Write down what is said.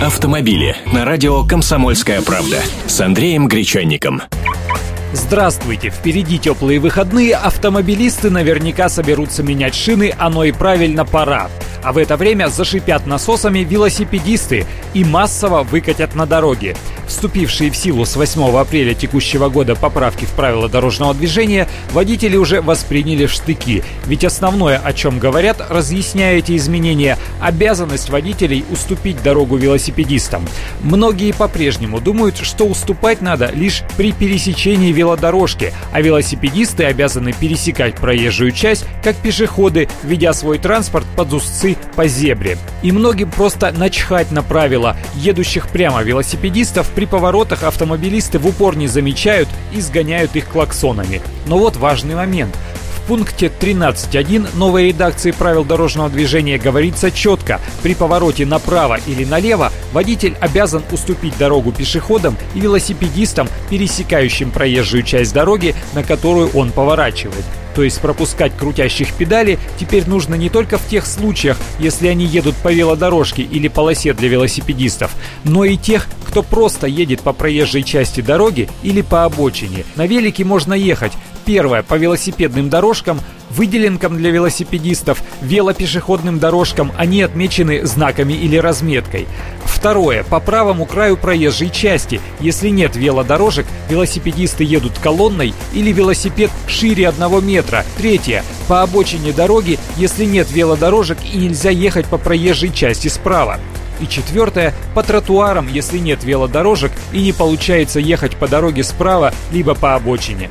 Автомобили на радио «Комсомольская правда» с Андреем Гречанником. Здравствуйте! Впереди теплые выходные, автомобилисты наверняка соберутся менять шины, оно и правильно пора. А в это время зашипят насосами велосипедисты и массово выкатят на дороге. Вступившие в силу с 8 апреля текущего года поправки в правила дорожного движения водители уже восприняли в штыки. Ведь основное, о чем говорят, разъясняя эти изменения, обязанность водителей уступить дорогу велосипедистам. Многие по-прежнему думают, что уступать надо лишь при пересечении велодорожки, а велосипедисты обязаны пересекать проезжую часть, как пешеходы, ведя свой транспорт под узцы по зебре. И многим просто начхать на правила. Едущих прямо велосипедистов при поворотах автомобилисты в упор не замечают и сгоняют их клаксонами. Но вот важный момент. В пункте 13.1 новой редакции правил дорожного движения говорится четко. При повороте направо или налево водитель обязан уступить дорогу пешеходам и велосипедистам, пересекающим проезжую часть дороги, на которую он поворачивает. То есть пропускать крутящих педали теперь нужно не только в тех случаях, если они едут по велодорожке или полосе для велосипедистов, но и тех, кто просто едет по проезжей части дороги или по обочине. На велике можно ехать. Первое, по велосипедным дорожкам, выделенкам для велосипедистов, велопешеходным дорожкам, они отмечены знаками или разметкой. Второе. По правому краю проезжей части. Если нет велодорожек, велосипедисты едут колонной или велосипед шире одного метра. Третье. По обочине дороги, если нет велодорожек и нельзя ехать по проезжей части справа. И четвертое, по тротуарам, если нет велодорожек и не получается ехать по дороге справа, либо по обочине.